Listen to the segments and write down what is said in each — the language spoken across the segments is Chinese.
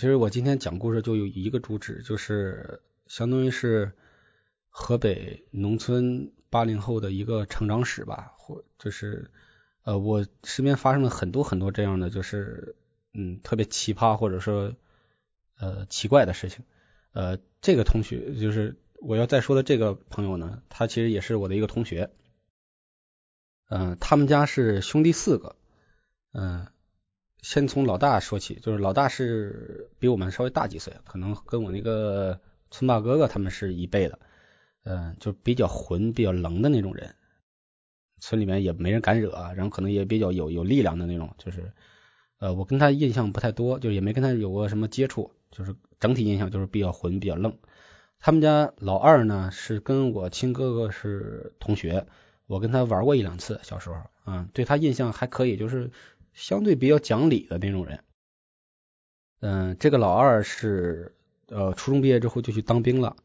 其实我今天讲故事就有一个主旨，就是相当于是河北农村八零后的一个成长史吧，或就是呃我身边发生了很多很多这样的就是嗯特别奇葩或者说呃奇怪的事情。呃，这个同学就是我要再说的这个朋友呢，他其实也是我的一个同学。嗯，他们家是兄弟四个，嗯。先从老大说起，就是老大是比我们稍微大几岁，可能跟我那个村霸哥哥他们是一辈的，嗯，就比较混、比较冷的那种人，村里面也没人敢惹，然后可能也比较有有力量的那种，就是呃，我跟他印象不太多，就也没跟他有过什么接触，就是整体印象就是比较混、比较愣。他们家老二呢是跟我亲哥哥是同学，我跟他玩过一两次，小时候，嗯，对他印象还可以，就是。相对比较讲理的那种人，嗯，这个老二是呃初中毕业之后就去当兵了，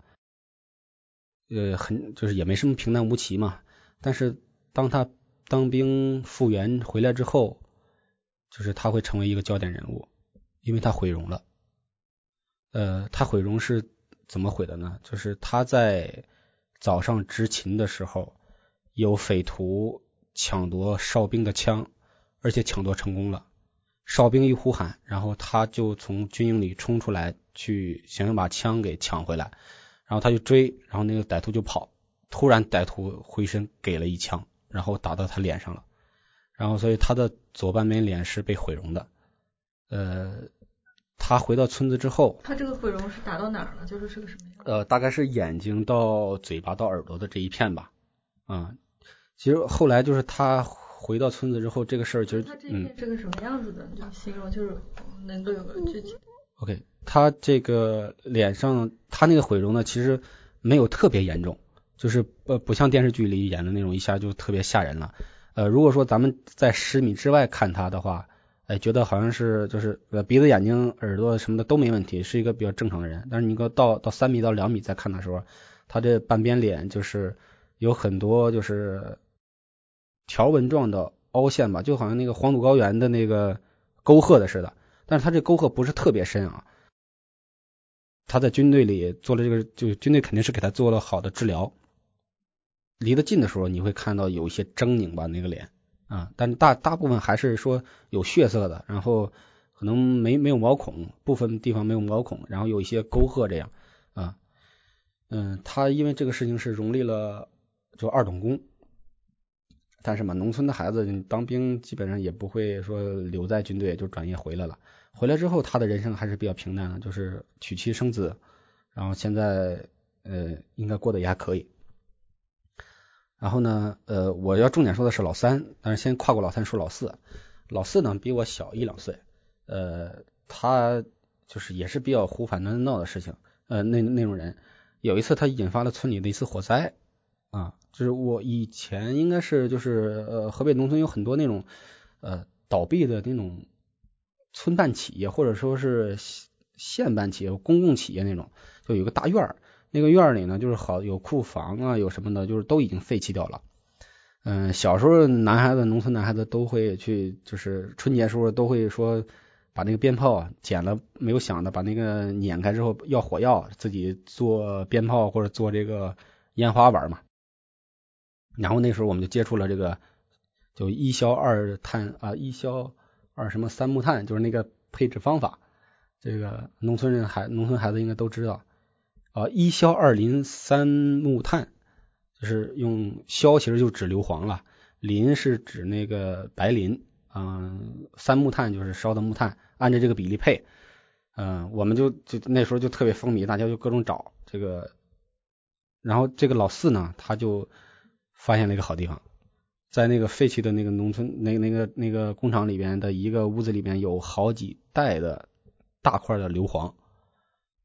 呃，很就是也没什么平淡无奇嘛。但是当他当兵复员回来之后，就是他会成为一个焦点人物，因为他毁容了。呃，他毁容是怎么毁的呢？就是他在早上执勤的时候，有匪徒抢夺哨兵的枪。而且抢夺成功了，哨兵一呼喊，然后他就从军营里冲出来，去想要把枪给抢回来，然后他就追，然后那个歹徒就跑，突然歹徒回身给了一枪，然后打到他脸上了，然后所以他的左半边脸是被毁容的。呃，他回到村子之后，他这个毁容是打到哪儿了？就是是个什么样？呃，大概是眼睛到嘴巴到耳朵的这一片吧。啊，其实后来就是他。回到村子之后，这个事儿其实嗯，这个什么样子的？就形容就是能够有个具体。OK，他这个脸上他那个毁容呢，其实没有特别严重，就是呃不像电视剧里演的那种一下就特别吓人了。呃，如果说咱们在十米之外看他的话，哎，觉得好像是就是呃鼻子、眼睛、耳朵什么的都没问题，是一个比较正常的人。但是你搁到到三米到两米再看的时候，他这半边脸就是有很多就是。条纹状的凹陷吧，就好像那个黄土高原的那个沟壑的似的，但是他这沟壑不是特别深啊。他在军队里做了这个，就军队肯定是给他做了好的治疗。离得近的时候，你会看到有一些狰狞吧，那个脸啊，但大大部分还是说有血色的，然后可能没没有毛孔，部分地方没有毛孔，然后有一些沟壑这样啊。嗯，他因为这个事情是荣立了就二等功。但是嘛，农村的孩子当兵基本上也不会说留在军队就转业回来了。回来之后，他的人生还是比较平淡的，就是娶妻生子，然后现在呃应该过得也还可以。然后呢，呃，我要重点说的是老三，但是先跨过老三说老四。老四呢比我小一两岁，呃，他就是也是比较胡反乱闹的事情，呃，那那种人。有一次他引发了村里的一次火灾。啊，就是我以前应该是就是呃，河北农村有很多那种呃倒闭的那种村办企业，或者说是县办企业、公共企业那种，就有个大院儿，那个院儿里呢就是好有库房啊，有什么的，就是都已经废弃掉了。嗯，小时候男孩子，农村男孩子都会去，就是春节时候都会说把那个鞭炮啊捡了没有响的，把那个碾开之后要火药，自己做鞭炮或者做这个烟花玩嘛。然后那时候我们就接触了这个，就一硝二碳啊，一硝二什么三木炭，就是那个配置方法。这个农村人孩农村孩子应该都知道啊，一硝二磷三木炭，就是用硝其实就指硫磺了，磷是指那个白磷，嗯，三木炭就是烧的木炭，按照这个比例配。嗯，我们就就那时候就特别风靡，大家就各种找这个。然后这个老四呢，他就。发现了一个好地方，在那个废弃的那个农村，那那个那个工厂里边的一个屋子里边有好几袋的大块的硫磺。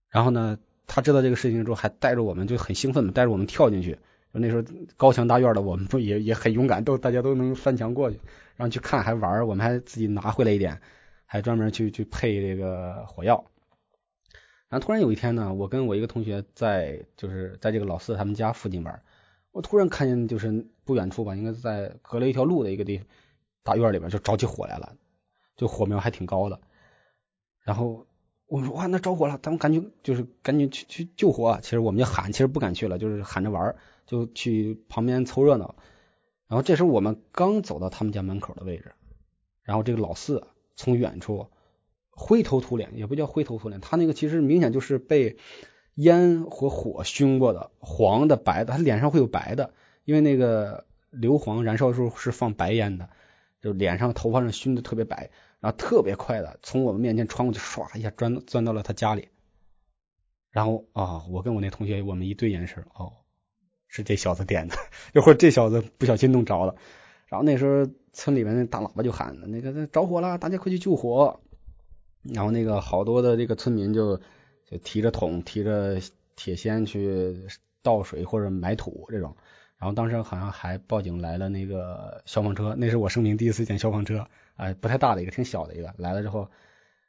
然后呢，他知道这个事情之后，还带着我们就很兴奋嘛，带着我们跳进去。那时候高墙大院的，我们不也也很勇敢，都大家都能翻墙过去，然后去看还玩，我们还自己拿回来一点，还专门去去配这个火药。然后突然有一天呢，我跟我一个同学在就是在这个老四他们家附近玩。我突然看见，就是不远处吧，应该是在隔了一条路的一个地大院里边，就着起火来了，就火苗还挺高的。然后我说哇，那着火了，咱们赶紧就是赶紧去去救火。其实我们就喊，其实不敢去了，就是喊着玩，就去旁边凑热闹。然后这时候我们刚走到他们家门口的位置，然后这个老四从远处灰头土脸，也不叫灰头土脸，他那个其实明显就是被烟和火熏过的，黄的、白的，他脸上会有白的，因为那个硫磺燃烧的时候是放白烟的，就脸上、头发上熏的特别白。然后特别快的从我们面前穿过去，唰一下钻钻到了他家里。然后啊，我跟我那同学我们一对眼神，哦，是这小子点的，一会儿这小子不小心弄着了。然后那时候村里面那大喇叭就喊那个着火了，大家快去救火。然后那个好多的这个村民就就提着桶、提着铁锨去倒水或者埋土这种。然后当时好像还报警来了那个消防车，那是我生平第一次见消防车。哎，不太大的一个，挺小的一个，来了之后，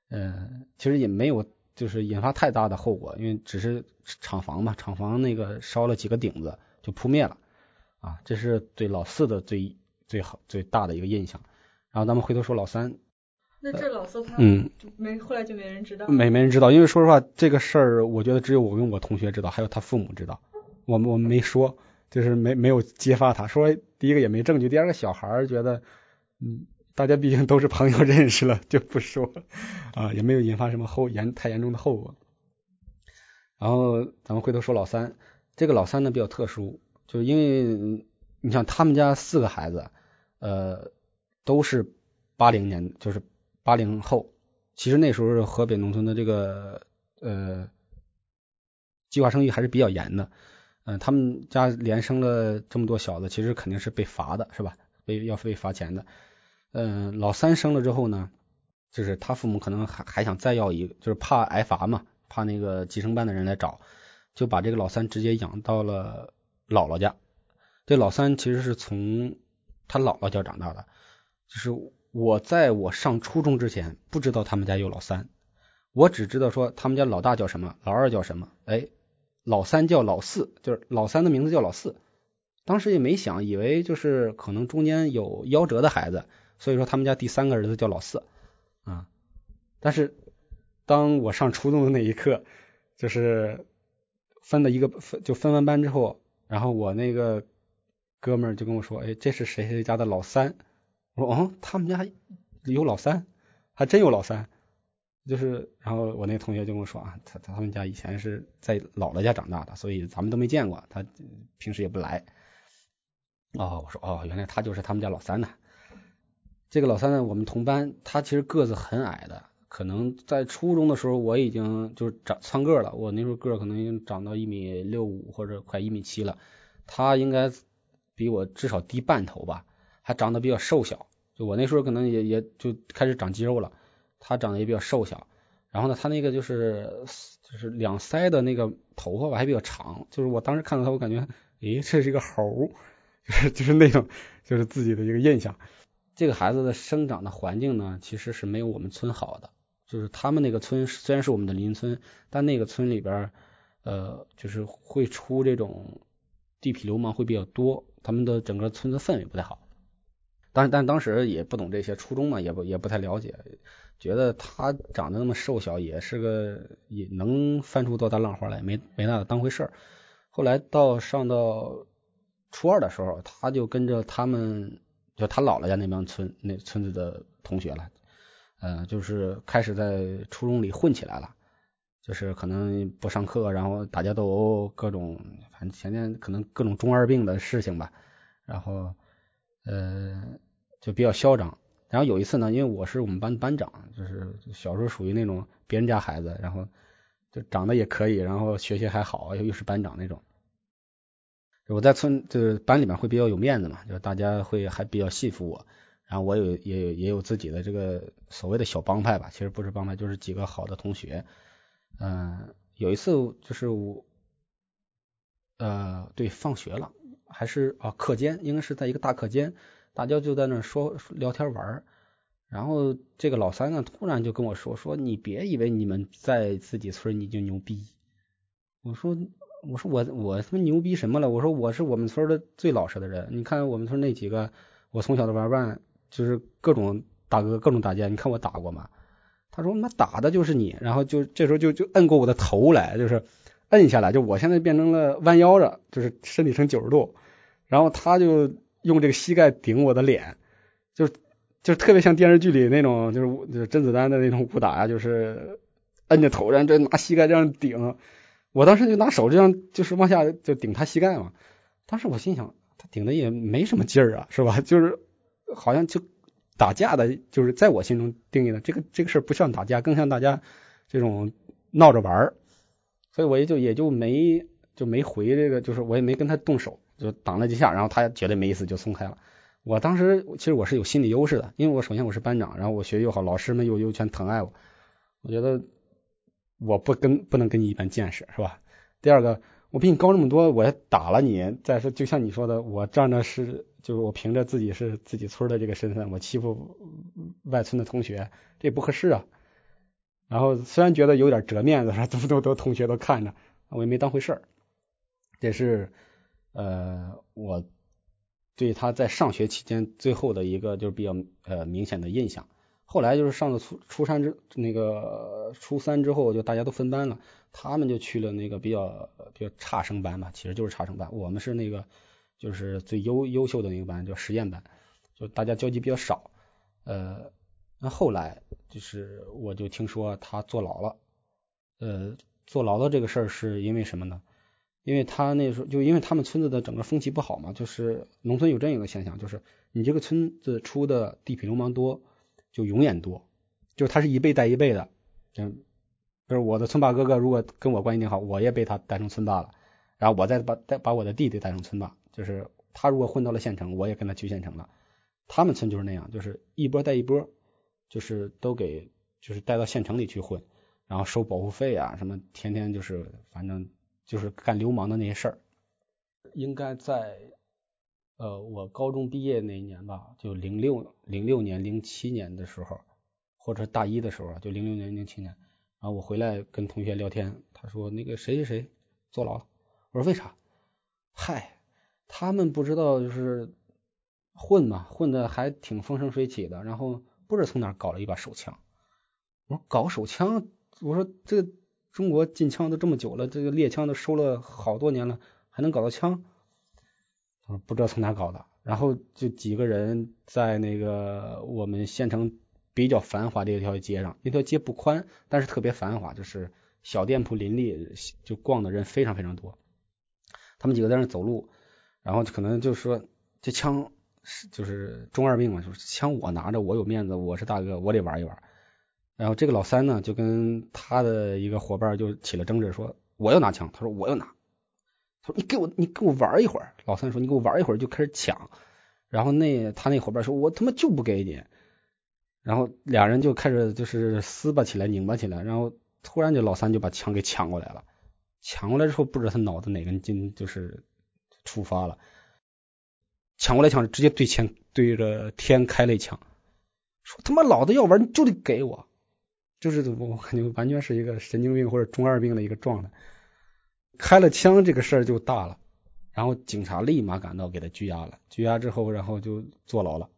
嗯，其实也没有就是引发太大的后果，因为只是厂房嘛，厂房那个烧了几个顶子就扑灭了，啊，这是对老四的最最好最大的一个印象。然后咱们回头说老三，那这老四他嗯没后来就没人知道，没没人知道，因为说实话这个事儿，我觉得只有我跟我同学知道，还有他父母知道，我们我们没说，就是没没有揭发他，说第一个也没证据，第二个小孩觉得嗯。大家毕竟都是朋友认识了，就不说啊，也没有引发什么后严太严重的后果。然后咱们回头说老三，这个老三呢比较特殊，就是因为你像他们家四个孩子，呃，都是八零年，就是八零后。其实那时候河北农村的这个呃计划生育还是比较严的，嗯，他们家连生了这么多小子，其实肯定是被罚的，是吧？被要被罚钱的。嗯，老三生了之后呢，就是他父母可能还还想再要一个，就是怕挨罚嘛，怕那个计生办的人来找，就把这个老三直接养到了姥姥家。这老三其实是从他姥姥家长大的，就是我在我上初中之前不知道他们家有老三，我只知道说他们家老大叫什么，老二叫什么，哎，老三叫老四，就是老三的名字叫老四。当时也没想，以为就是可能中间有夭折的孩子。所以说他们家第三个儿子叫老四啊，但是当我上初中的那一刻，就是分了一个分就分完班之后，然后我那个哥们儿就跟我说，哎，这是谁谁家的老三？我说哦，他们家有老三，还真有老三。就是，然后我那同学就跟我说啊，他他们家以前是在姥姥家长大的，所以咱们都没见过，他平时也不来。哦，我说哦，原来他就是他们家老三呢。这个老三呢，我们同班，他其实个子很矮的，可能在初中的时候我已经就是长窜个了，我那时候个可能已经长到一米六五或者快一米七了，他应该比我至少低半头吧，还长得比较瘦小，就我那时候可能也也就开始长肌肉了，他长得也比较瘦小，然后呢，他那个就是就是两腮的那个头发吧还比较长，就是我当时看到他，我感觉，诶，这是一个猴，就是就是那种就是自己的一个印象。这个孩子的生长的环境呢，其实是没有我们村好的。就是他们那个村虽然是我们的邻村，但那个村里边呃，就是会出这种地痞流氓会比较多，他们的整个村子氛围不太好。但但当时也不懂这些，初中嘛，也不也不太了解，觉得他长得那么瘦小，也是个也能翻出多大浪花来，没没那当回事儿。后来到上到初二的时候，他就跟着他们。就他姥姥家那帮村那村子的同学了，呃，就是开始在初中里混起来了，就是可能不上课，然后打架斗殴，各种反正前天可能各种中二病的事情吧，然后呃就比较嚣张。然后有一次呢，因为我是我们班班长，就是小时候属于那种别人家孩子，然后就长得也可以，然后学习还好，又又是班长那种。我在村就是班里面会比较有面子嘛，就是大家会还比较信服我，然后我有也有也有自己的这个所谓的小帮派吧，其实不是帮派，就是几个好的同学。嗯，有一次就是我，呃，对，放学了还是啊课间，应该是在一个大课间，大家就在那说聊天玩，然后这个老三呢突然就跟我说说你别以为你们在自己村你就牛逼，我说。我说我我他妈牛逼什么了？我说我是我们村的最老实的人。你看我们村那几个，我从小的玩伴，就是各种大哥各种打架，你看我打过吗？他说：“妈打的就是你。”然后就这时候就就摁过我的头来，就是摁下来，就我现在变成了弯腰着，就是身体呈九十度，然后他就用这个膝盖顶我的脸，就就特别像电视剧里那种，就是就是甄子丹的那种武打呀，就是摁着头，然后这拿膝盖这样顶。我当时就拿手这样就是往下就顶他膝盖嘛。当时我心想，他顶的也没什么劲儿啊，是吧？就是好像就。打架的，就是在我心中定义的这个这个事儿不像打架，更像大家这种闹着玩儿，所以我也就也就没就没回这个，就是我也没跟他动手，就挡了几下，然后他觉得没意思就松开了。我当时其实我是有心理优势的，因为我首先我是班长，然后我学习又好，老师们又又全疼爱我，我觉得我不跟不能跟你一般见识，是吧？第二个，我比你高这么多，我打了你，再说就像你说的，我仗着是。就是我凭着自己是自己村的这个身份，我欺负外村的同学，这不合适啊。然后虽然觉得有点折面子，都都都同学都看着，我也没当回事儿。这是呃我对他在上学期间最后的一个就是比较呃明显的印象。后来就是上了初初三之那个初三之后，就大家都分班了，他们就去了那个比较比较差生班吧，其实就是差生班。我们是那个。就是最优优秀的那个班叫实验班，就大家交集比较少。呃，那后来就是我就听说他坐牢了。呃，坐牢的这个事儿是因为什么呢？因为他那时候就因为他们村子的整个风气不好嘛，就是农村有这样一个现象，就是你这个村子出的地痞流氓多，就永远多，就是他是一辈带一辈的。就就是我的村霸哥哥如果跟我关系挺好，我也被他带成村霸了，然后我再把带把我的弟弟带成村霸。就是他如果混到了县城，我也跟他去县城了。他们村就是那样，就是一波带一波，就是都给就是带到县城里去混，然后收保护费啊什么，天天就是反正就是干流氓的那些事儿。应该在呃我高中毕业那一年吧，就零六零六年零七年的时候，或者大一的时候，就零六年零七年，然后我回来跟同学聊天，他说那个谁谁谁坐牢了，我说为啥？嗨。他们不知道就是混嘛，混的还挺风生水起的，然后不知道从哪搞了一把手枪。我说搞手枪，我说这中国禁枪都这么久了，这个猎枪都收了好多年了，还能搞到枪？他说不知道从哪搞的。然后就几个人在那个我们县城比较繁华的一条街上，那条街不宽，但是特别繁华，就是小店铺林立，就逛的人非常非常多。他们几个在那走路。然后可能就说，这枪就是中二病嘛，就是枪我拿着，我有面子，我是大哥，我得玩一玩。然后这个老三呢，就跟他的一个伙伴就起了争执，说我要拿枪，他说我要拿，他说你给我你给我玩一会儿。老三说你给我玩一会儿，就开始抢。然后那他那伙伴说，我他妈就不给你。然后俩人就开始就是撕巴起来，拧巴起来。然后突然就老三就把枪给抢过来了，抢过来之后不知道他脑子哪根筋就是。出发了，抢过来抢，直接对前对着天开了一枪，说他妈老子要玩你就得给我，就是我感觉完全是一个神经病或者中二病的一个状态。开了枪这个事儿就大了，然后警察立马赶到给他拘押了，拘押之后然后就坐牢了。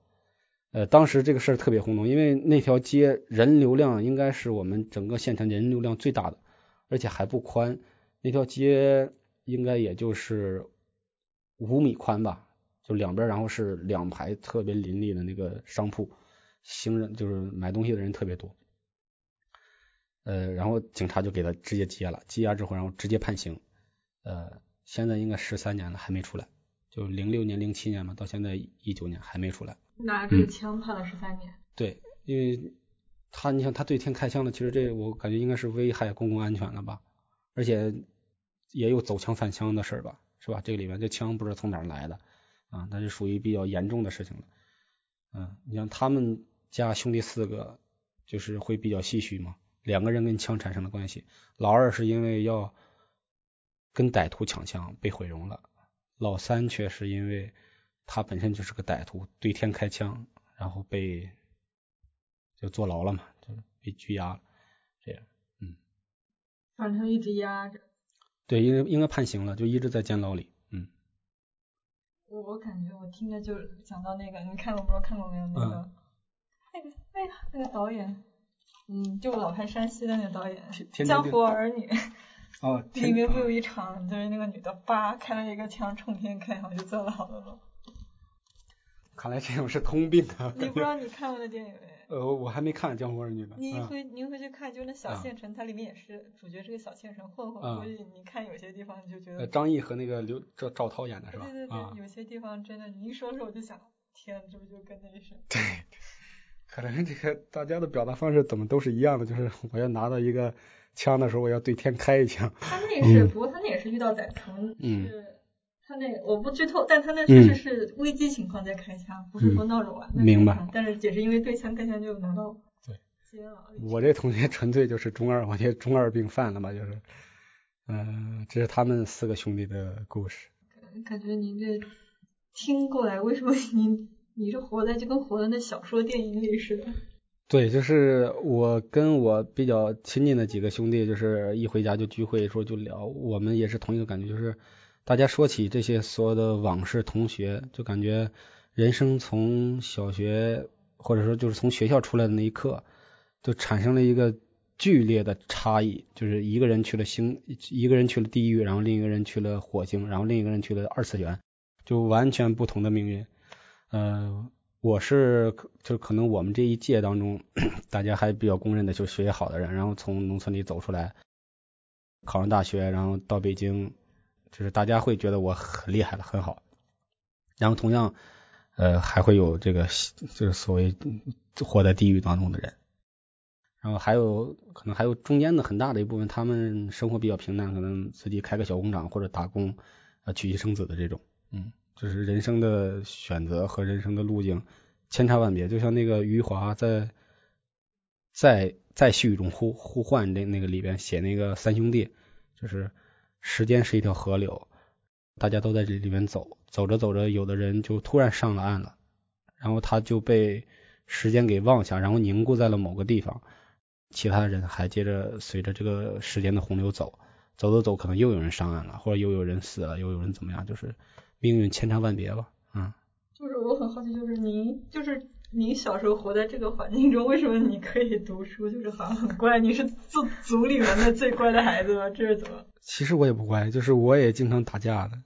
呃，当时这个事儿特别轰动，因为那条街人流量应该是我们整个县城人流量最大的，而且还不宽，那条街应该也就是。五米宽吧，就两边，然后是两排特别林立的那个商铺，行人就是买东西的人特别多。呃，然后警察就给他直接羁押了，羁押之后，然后直接判刑。呃，现在应该十三年了，还没出来。就零六年、零七年嘛，到现在一九年还没出来。拿着枪判了十三年。对，因为他，你想他对天开枪了，其实这我感觉应该是危害公共安全了吧，而且也有走枪贩枪的事儿吧。是吧？这个里面这枪不知道从哪儿来的啊？那是属于比较严重的事情了。嗯，你像他们家兄弟四个，就是会比较唏嘘嘛。两个人跟枪产生了关系，老二是因为要跟歹徒抢枪被毁容了，老三却是因为他本身就是个歹徒，对天开枪，然后被就坐牢了嘛，就被拘押了。这样，嗯，反正一直压着。对，应该应该判刑了，就一直在监牢里。嗯，我我感觉我听着就想到那个，你看过不知道看过没有那个，那个哎呀那个导演嗯，就老拍山西的那个导演《江湖儿女 》哦，里面不有一场，就是那个女的叭开了一个枪冲天开，然后就坐牢了吗？看来这种是通病啊。你不知道你看过的电影没？呃，我还没看《江湖儿女》呢。你嗯回你回去看，就那小县城，它里面也是主角是个小县城混混，嗯所以你看有些地方你就觉呃，得，张译和那个刘赵赵涛演的是吧？对对对，啊，有些地方真的，你一说的时候我就想，天，这不就跟那是？对，可能这个大家的表达方式怎么都是一样的，就是我要拿到一个枪的时候，我要对天开一枪。他那是，不过他那也是遇到宰城，嗯是他那我不剧透，但他那确实是危机情况在开枪，不是说闹着玩的嗯明白但是也是因为对枪开枪就拿到对监牢。我这同学纯粹就是中二，我觉得中二病犯了吧，就是，嗯、这是他们四个兄弟的故事。感觉您这听过来，为什么您你是活在就跟活在那小说电影里似的？对，就是我跟我比较亲近的几个兄弟，就是一回家就聚会，说就聊，我们也是同一个感觉，就是大家说起这些所有的往事、同学，就感觉人生从小学或者说就是从学校出来的那一刻，就产生了一个剧烈的差异，就是一个人去了星，一个人去了地狱，然后另一个人去了火星，然后另一个人去了二次元，就完全不同的命运。呃，我是就可能我们这一届当中，大家还比较公认的就是学习好的人，然后从农村里走出来，考上大学，然后到北京，就是大家会觉得我很厉害了，很好。然后同样，呃，还会有这个就是所谓活在地狱当中的人。然后还有可能还有中间的很大的一部分，他们生活比较平淡，可能自己开个小工厂或者打工，呃，娶妻生子的这种，嗯，就是人生的选择和人生的路径千差万别。就像那个余华在在在细雨中呼呼唤那那个里边写那个三兄弟，就是时间是一条河流，大家都在这里面走，走着走着，有的人就突然上了岸了，然后他就被时间给忘下，然后凝固在了某个地方。其他人还接着随着这个时间的洪流走，走走走，可能又有人上岸了，或者又有人死了，又有人怎么样，就是命运千差万别吧。嗯，就是我很好奇，就是您就是你小时候活在这个环境中，为什么你可以读书？就是好像很乖，你是族族里面的最乖的孩子吗？这是怎么？其实我也不乖，就是我也经常打架的。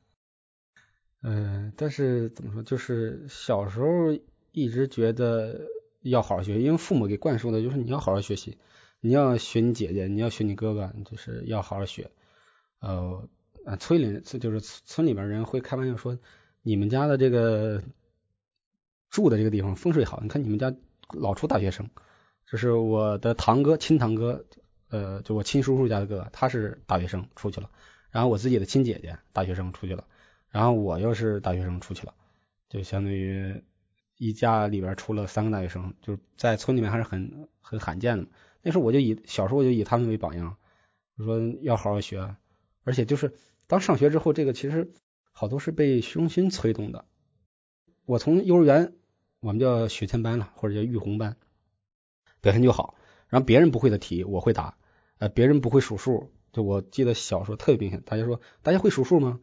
呃，但是怎么说，就是小时候一直觉得要好好学，因为父母给灌输的就是你要好好学习，你要学你姐姐，你要学你哥哥，就是要好好学。呃，村里就是村里边人会开玩笑说，你们家的这个住的这个地方风水好，你看你们家老出大学生。这是我的堂哥，亲堂哥，呃，就我亲叔叔家的哥哥，他是大学生出去了，然后我自己的亲姐姐大学生出去了，然后我又是大学生出去了，就相当于一家里边出了三个大学生，就是在村里面还是很很罕见的。那时候我就以小时候我就以他们为榜样，我说要好好学，而且就是当上学之后，这个其实好多是被虚荣心催动的。我从幼儿园我们叫学前班了，或者叫育红班，表现就好，然后别人不会的题我会答，呃，别人不会数数，就我记得小时候特别明显，大家说大家会数数吗？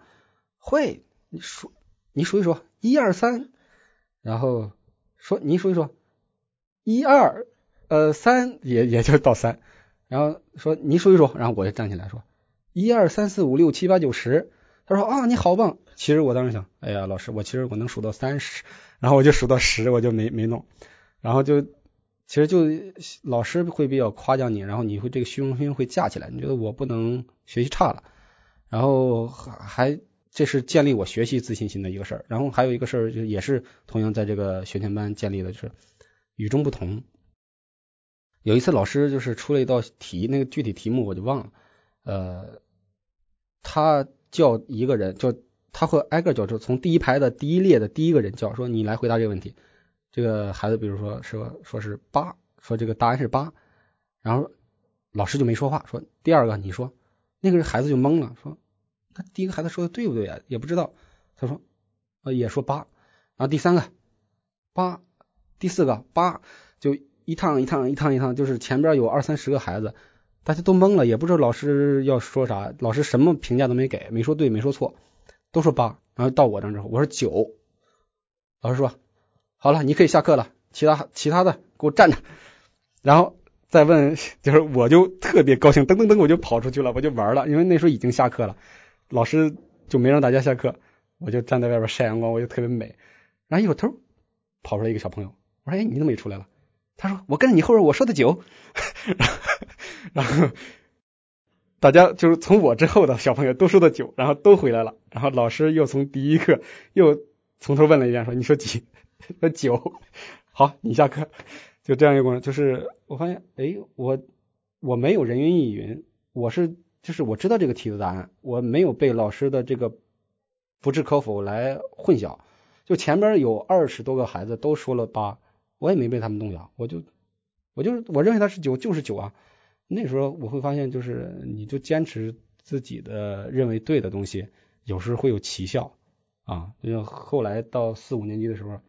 会，你数你数一数，一二三，然后说你数一数，一二呃三也也就到三，然后说你数一数，然后我就站起来说一二三四五六七八九十，他说啊你好棒，其实我当时想，哎呀老师我其实我能数到三十，然后我就数到十，我就没没弄，然后就其实就老师会比较夸奖你，然后你会这个虚荣心会架起来，你觉得我不能学习差了，然后还这是建立我学习自信心的一个事儿，然后还有一个事儿就也是同样在这个学前班建立的，就是与众不同。有一次老师就是出了一道题，那个具体题目我就忘了，呃，他叫一个人，就他会挨个叫，就从第一排的第一列的第一个人叫，说你来回答这个问题。这个孩子比如说说说是八，说这个答案是八，然后老师就没说话，说第二个你说，那个人孩子就懵了，说那第一个孩子说的对不对啊？也不知道，他说呃也说八，然后第三个八，第四个八，就一趟一趟一趟一趟，就是前边有二三十个孩子，大家都懵了，也不知道老师要说啥，老师什么评价都没给，没说对没说错，都说八，然后到我这之后，我说九，老师说好了，你可以下课了，其他其他的给我站着，然后再问，就是我就特别高兴，噔噔噔我就跑出去了，我就玩了，因为那时候已经下课了，老师就没让大家下课，我就站在外边晒阳光，我就特别美。然后一会儿头跑出来一个小朋友，我说：“哎，你怎么也出来了？”他说：“我跟着你后边，我说的酒。”然后大家就是从我之后的小朋友都说的酒，然后都回来了。然后老师又从第一课又从头问了一遍，说：“你说几？说九。”好，你下课。就这样一个过程，就是我发现，哎，我我没有人云亦云，我是就是我知道这个题的答案，我没有被老师的这个不置可否来混淆。就前边有二十多个孩子都说了八，我也没被他们动摇，我就我就是我认为他是九就是九啊。那时候我会发现，就是你就坚持自己的认为对的东西，有时会有奇效啊。就像后来到四五年级的时候，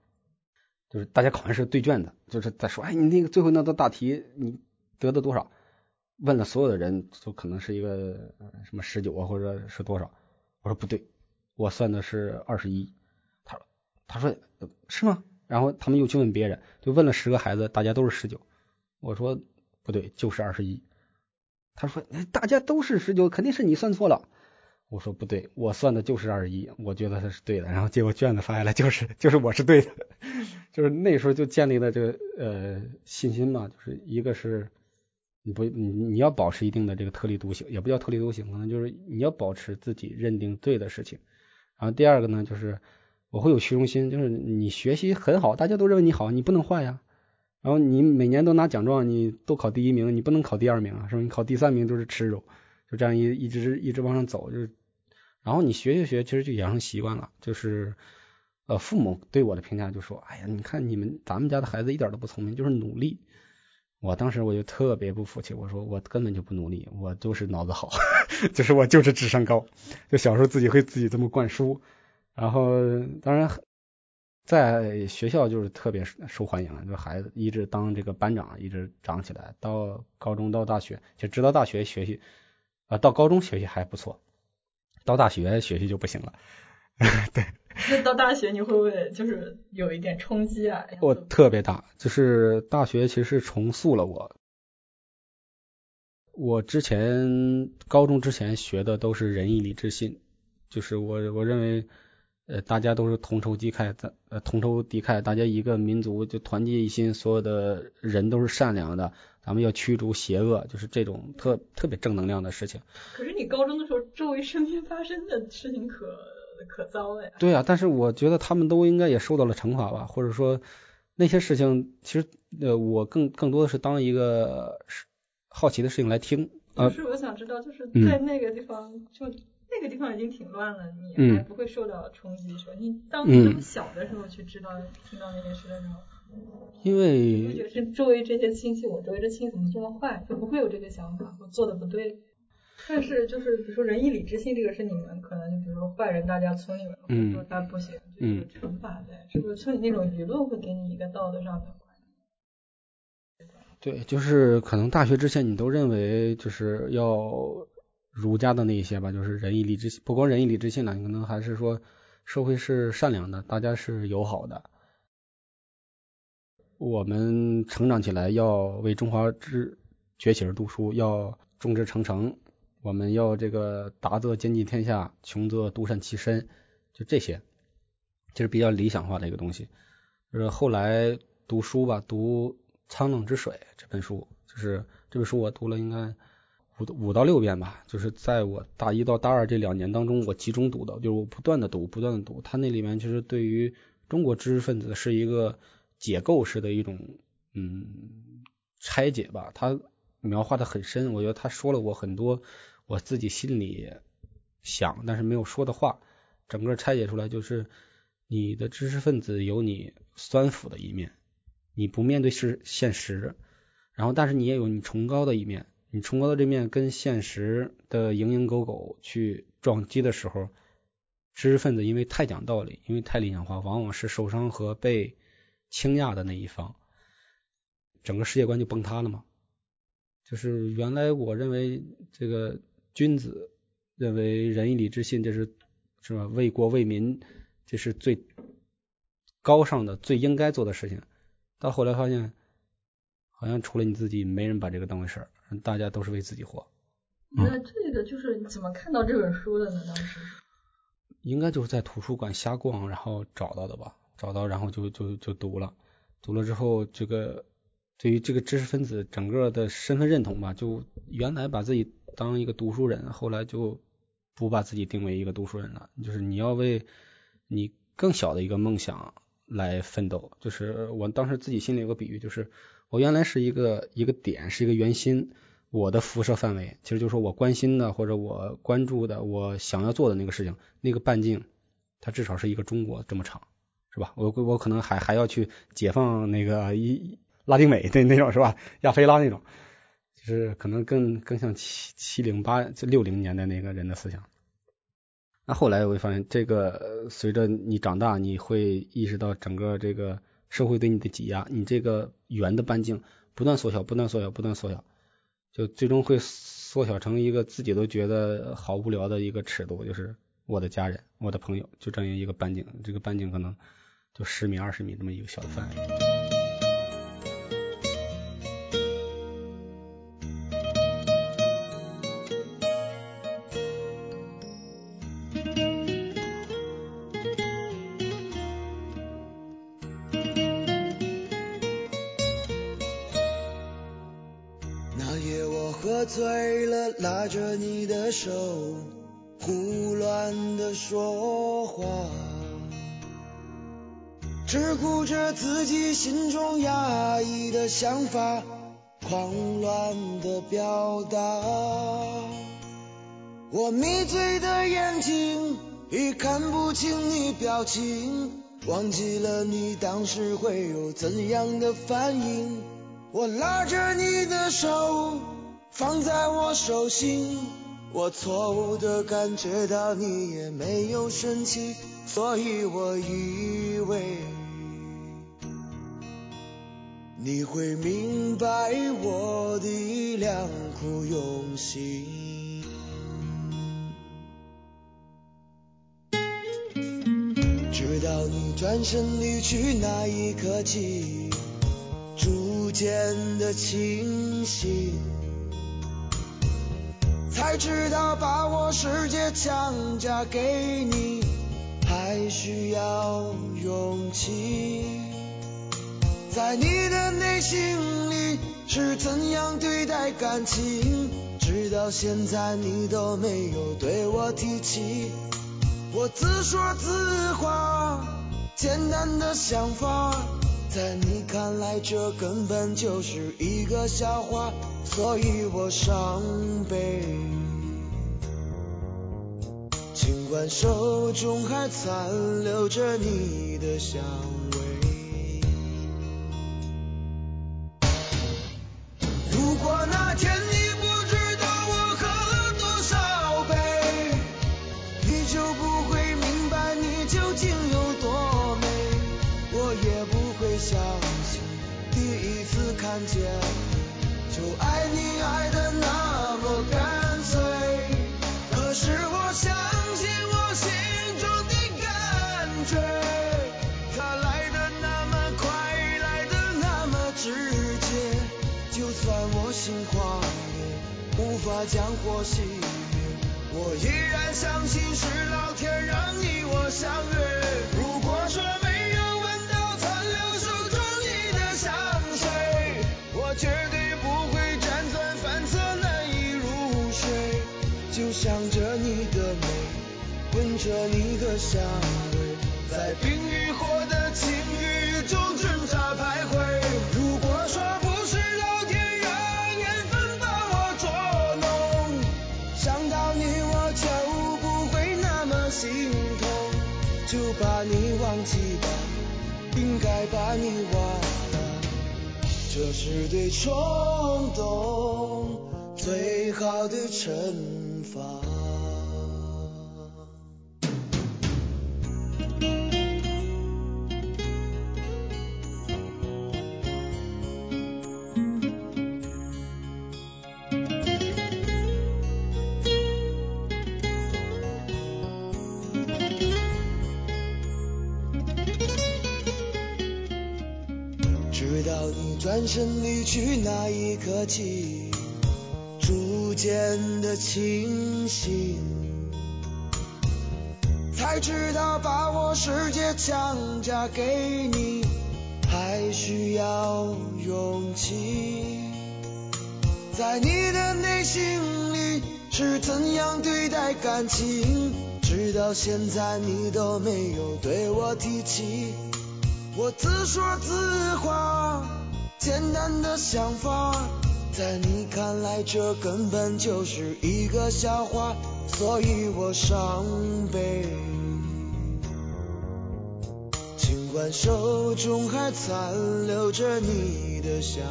就是大家考完试对卷子，就是在说，哎，你那个最后那道大题你得的多少？问了所有的人都可能是一个什么十九啊，或者是多少？我说不对，我算的是二十一。他说他说是吗？然后他们又去问别人，就问了十个孩子，大家都是十九。我说。不对，就是二十一。他说：“大家都是十九，肯定是你算错了。”我说：“不对，我算的就是二十一，我觉得他是对的。”然后结果卷子发下来，就是就是我是对的，就是那时候就建立了这个呃信心嘛。就是一个是你不你你要保持一定的这个特立独行，也不叫特立独行，可能就是你要保持自己认定对的事情。然后第二个呢，就是我会有虚荣心，就是你学习很好，大家都认为你好，你不能坏呀。然后你每年都拿奖状，你都考第一名，你不能考第二名啊，是吧？你考第三名就是耻辱，就这样一一直一直往上走，就是，然后你学学学，其实就养成习惯了，就是呃，父母对我的评价就说，哎呀，你看你们咱们家的孩子一点都不聪明，就是努力。我当时我就特别不服气，我说我根本就不努力，我就是脑子好，就是我就是智商高，就小时候自己会自己这么灌输，然后当然。在学校就是特别受欢迎，就孩子一直当这个班长，一直长起来。到高中到大学，就直到大学学习，啊，到高中学习还不错，到大学学习就不行了。对。那到大学你会不会就是有一点冲击啊？我特别大，就是大学其实重塑了我。我之前高中之前学的都是仁义礼智信，就是我我认为。呃，大家都是同仇敌忾，咱呃同仇敌忾，大家一个民族就团结一心，所有的人都是善良的，咱们要驱逐邪恶，就是这种特特别正能量的事情。可是你高中的时候，周围身边发生的事情可可糟了呀。对啊，但是我觉得他们都应该也受到了惩罚吧，或者说那些事情，其实呃我更更多的是当一个好奇的事情来听。就是我想知道，就是在那个地方就。那个地方已经挺乱了，你还不会受到冲击，说你当那么小的时候去知道听到那件事的时候，因为觉得是周围这些亲戚，我周围的亲戚怎么这么坏，就不会有这个想法，我做的不对。但是就是比如说仁义礼智信这个是你们可能就比如说坏人，大家村里面或者说他不行，就有惩罚在，是不是村里那种舆论会给你一个道德上的？对，就是可能大学之前你都认为就是要。儒家的那一些吧，就是仁义礼智信，不光仁义礼智信了，可能还是说社会是善良的，大家是友好的。我们成长起来要为中华之崛起而读书，要众志成城，我们要这个达则兼济天下，穷则独善其身，就这些，就是比较理想化的一个东西。就是后来读书吧，读《沧浪之水》这本书，就是这本书我读了应该。五五到六遍吧，就是在我大一到大二这两年当中，我集中读的，就是我不断的读，不断的读。它那里面其实对于中国知识分子是一个解构式的一种嗯拆解吧，它描画的很深。我觉得他说了我很多我自己心里想但是没有说的话，整个拆解出来就是你的知识分子有你酸腐的一面，你不面对是现实，然后但是你也有你崇高的一面。你崇高的这面跟现实的蝇营狗苟去撞击的时候，知识分子因为太讲道理，因为太理想化，往往是受伤和被倾轧的那一方，整个世界观就崩塌了嘛。就是原来我认为这个君子认为仁义礼智信，这是是吧？为国为民，这是最高尚的、最应该做的事情。到后来发现。好像除了你自己，没人把这个当回事儿，大家都是为自己活。那这个就是你怎么看到这本书的呢？当时应该就是在图书馆瞎逛，然后找到的吧？找到然后就就就读了，读了之后，这个对于这个知识分子整个的身份认同吧，就原来把自己当一个读书人，后来就不把自己定为一个读书人了，就是你要为你更小的一个梦想来奋斗。就是我当时自己心里有个比喻，就是我原来是一个一个点，是一个圆心。我的辐射范围，其实就是说我关心的或者我关注的，我想要做的那个事情，那个半径，它至少是一个中国这么长，是吧？我我可能还还要去解放那个一拉丁美的那种，是吧？亚非拉那种，就是可能更更像七七零八六零年代那个人的思想。那后来我会发现，这个随着你长大，你会意识到整个这个社会对你的挤压，你这个圆的半径不断缩小，不断缩小，不断缩小。就最终会缩小成一个自己都觉得好无聊的一个尺度，就是我的家人、我的朋友，就这样一个半径，这个半径可能就十米、二十米这么一个小的范围。我喝醉了，拉着你的手，胡乱的说话，只顾着自己心中压抑的想法，狂乱的表达。我迷醉的眼睛已看不清你表情，忘记了你当时会有怎样的反应。我拉着你的手。放在我手心，我错误的感觉到你也没有生气，所以我以为你会明白我的良苦用心。直到你转身离去那一刻起，逐渐的清醒。才知道把我世界强加给你，还需要勇气。在你的内心里是怎样对待感情？直到现在你都没有对我提起。我自说自话，简单的想法，在你看来这根本就是一个笑话。所以我伤悲，尽管手中还残留着你的香味。如果那天你看见。就爱你爱的那么干脆，可是我相信我心中的感觉，它来的那么快，来的那么直接。就算我心狂野无法将火熄灭，我依然相信是老天让你我相约。如果说着你的香味，在冰与火的情欲中挣扎徘徊。如果说不是老天让缘分把我捉弄，想到你我就不会那么心痛。就把你忘记吧，应该把你忘了，这是对冲动最好的惩罚转身离去那一刻起，逐渐的清醒，才知道把我世界强加给你，还需要勇气，在你的内心里是怎样对待感情，直到现在你都没有对我提起，我自说自话。简单的想法在你看来这根本就是一个笑话所以我伤悲。尽管手中还残留着你的香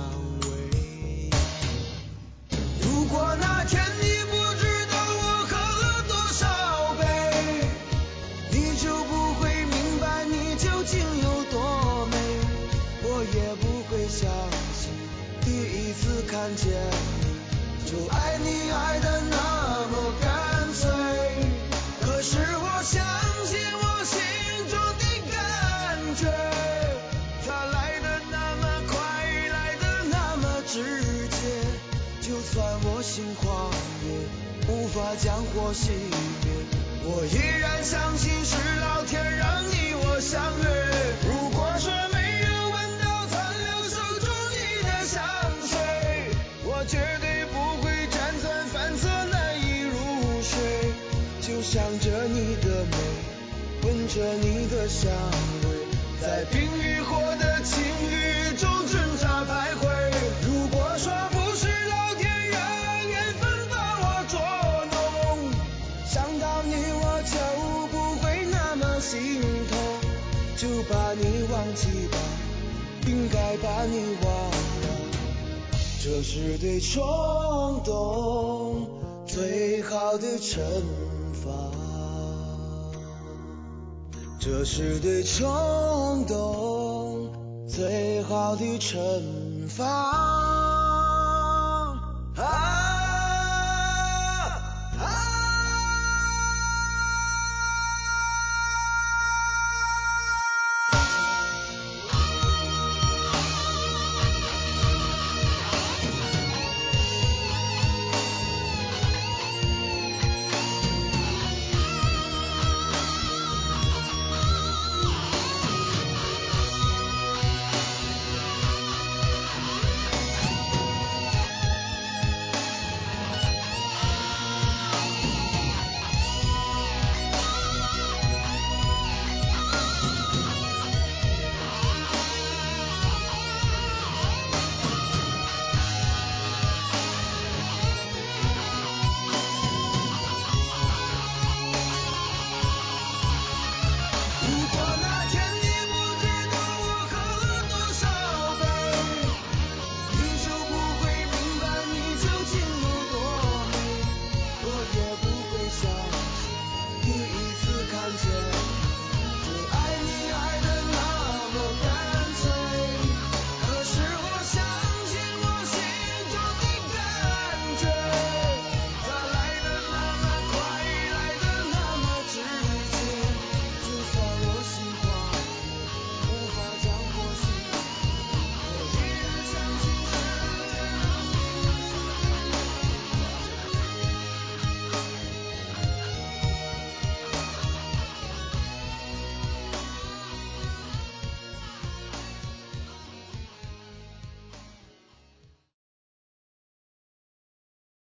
心。就把你忘记吧应该把你忘了。这是对冲动最好的惩罚。这是对冲动最好的惩罚。